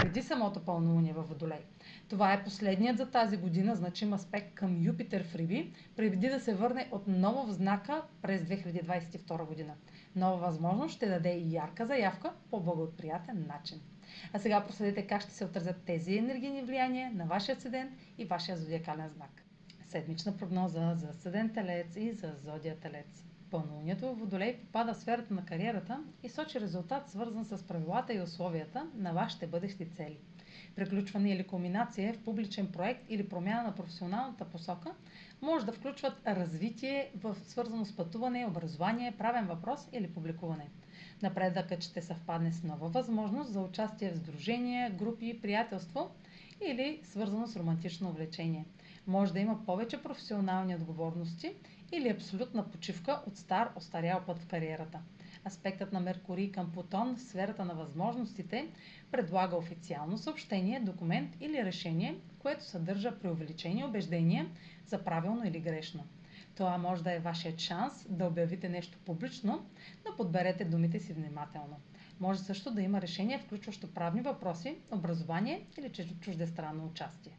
преди самото пълнолуние във Водолей. Това е последният за тази година значим аспект към Юпитер в Риби, преди да се върне отново в знака през 2022 година. Нова възможност ще даде и ярка заявка по благоприятен начин. А сега проследете как ще се отразят тези енергийни влияния на вашия седент и вашия зодиакален знак. Седмична прогноза за седент Телец и за зодия Телец. Пълнолунието в Водолей попада в сферата на кариерата и сочи резултат свързан с правилата и условията на вашите бъдещи цели. Приключване или кулминация в публичен проект или промяна на професионалната посока може да включват развитие в свързано с пътуване, образование, правен въпрос или публикуване. Напредъкът ще съвпадне с нова възможност за участие в сдружения, групи, приятелство или свързано с романтично увлечение. Може да има повече професионални отговорности или абсолютна почивка от стар, остарял път в кариерата. Аспектът на Меркурий към Плутон в сферата на възможностите предлага официално съобщение, документ или решение, което съдържа преувеличени убеждения за правилно или грешно. Това може да е вашият шанс да обявите нещо публично, но подберете думите си внимателно. Може също да има решение, включващо правни въпроси, образование или чуждестранно участие.